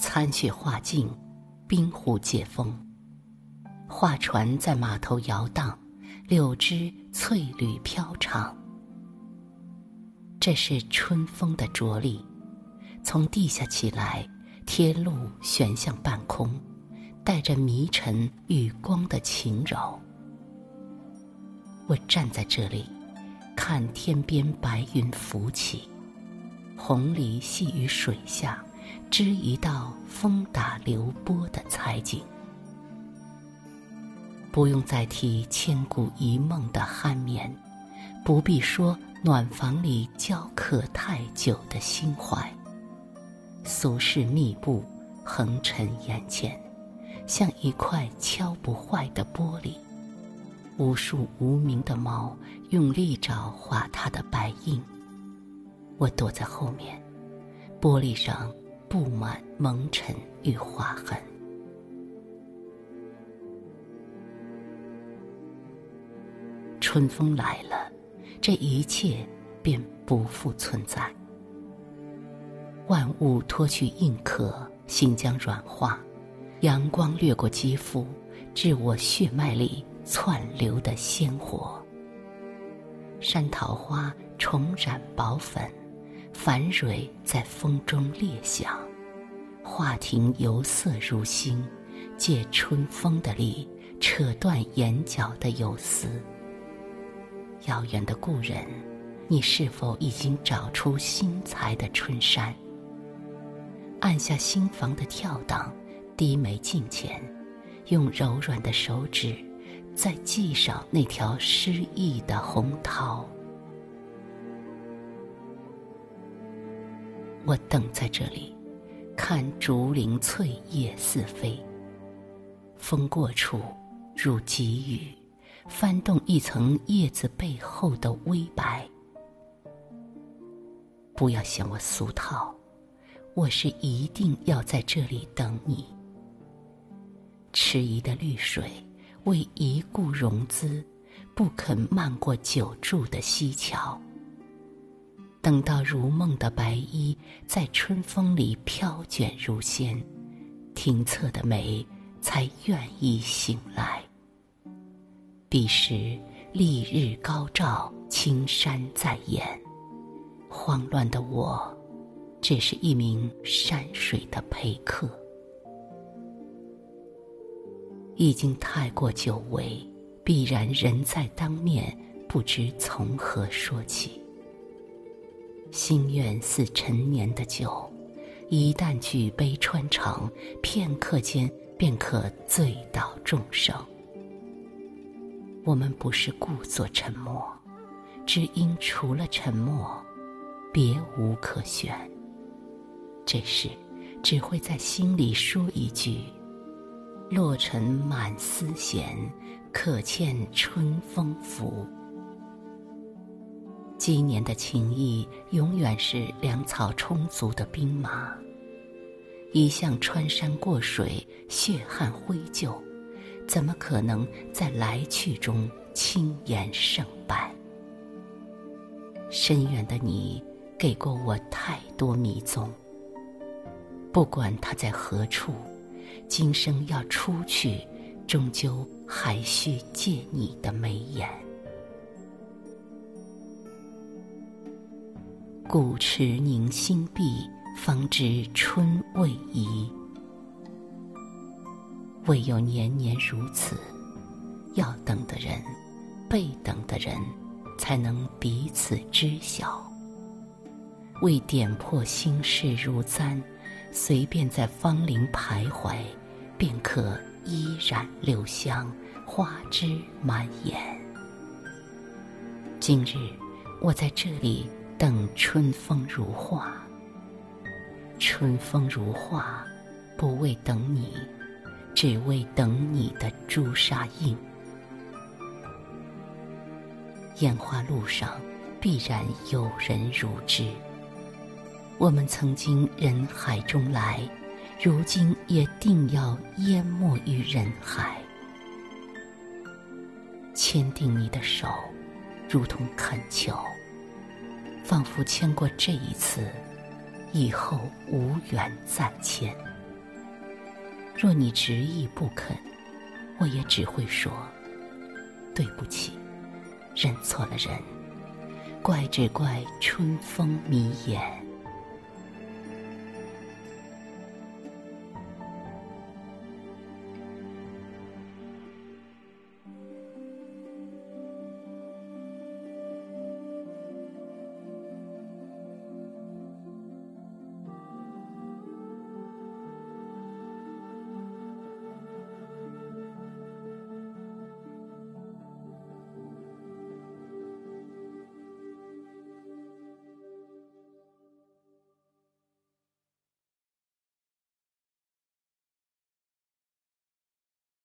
残雪化尽，冰湖解封。画船在码头摇荡，柳枝翠缕飘长。这是春风的着力，从地下起来，天路悬向半空，带着迷尘与光的轻柔。我站在这里，看天边白云浮起，红梨系于水下。织一道风打流波的彩景，不用再提千古一梦的酣眠，不必说暖房里交渴太久的心怀。俗世密布，横陈眼前，像一块敲不坏的玻璃。无数无名的猫用利爪划它的白印，我躲在后面，玻璃上。布满蒙尘与划痕。春风来了，这一切便不复存在。万物脱去硬壳，心将软化。阳光掠过肌肤，致我血脉里窜流的鲜活。山桃花重染薄粉。繁蕊在风中裂响，画亭油色如新，借春风的力，扯断眼角的游丝。遥远的故人，你是否已经找出新裁的春衫？按下心房的跳荡，低眉近前，用柔软的手指，再系上那条诗意的红桃。我等在这里，看竹林翠叶似飞。风过处，如急雨，翻动一层叶子背后的微白。不要嫌我俗套，我是一定要在这里等你。迟疑的绿水，为一顾融资，不肯漫过久住的溪桥。等到如梦的白衣在春风里飘卷如仙，庭侧的梅才愿意醒来。彼时丽日高照，青山在眼，慌乱的我，只是一名山水的陪客。已经太过久违，必然人在当面，不知从何说起。心愿似陈年的酒，一旦举杯穿肠，片刻间便可醉倒众生。我们不是故作沉默，只因除了沉默，别无可选。这时，只会在心里说一句：“落尘满丝弦，可欠春风拂。”今年的情谊，永远是粮草充足的兵马。一向穿山过水，血汗挥就，怎么可能在来去中轻言胜败？深远的你，给过我太多迷踪。不管他在何处，今生要出去，终究还需借你的眉眼。古池凝心碧，方知春未移。唯有年年如此，要等的人，被等的人，才能彼此知晓。为点破心事如簪，随便在芳林徘徊，便可依然留香，花枝满眼。今日我在这里。等春风如画，春风如画，不为等你，只为等你的朱砂印。烟花路上，必然有人如织。我们曾经人海中来，如今也定要淹没于人海。牵定你的手，如同恳求，仿佛牵过这一次，以后无缘再牵。若你执意不肯，我也只会说对不起，认错了人，怪只怪春风迷眼。